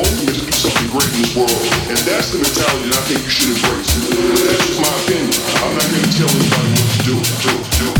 open to do something great in this world. And that's the mentality that I think you should embrace. That's just my opinion. I'm not going to tell anybody what to do. do, do.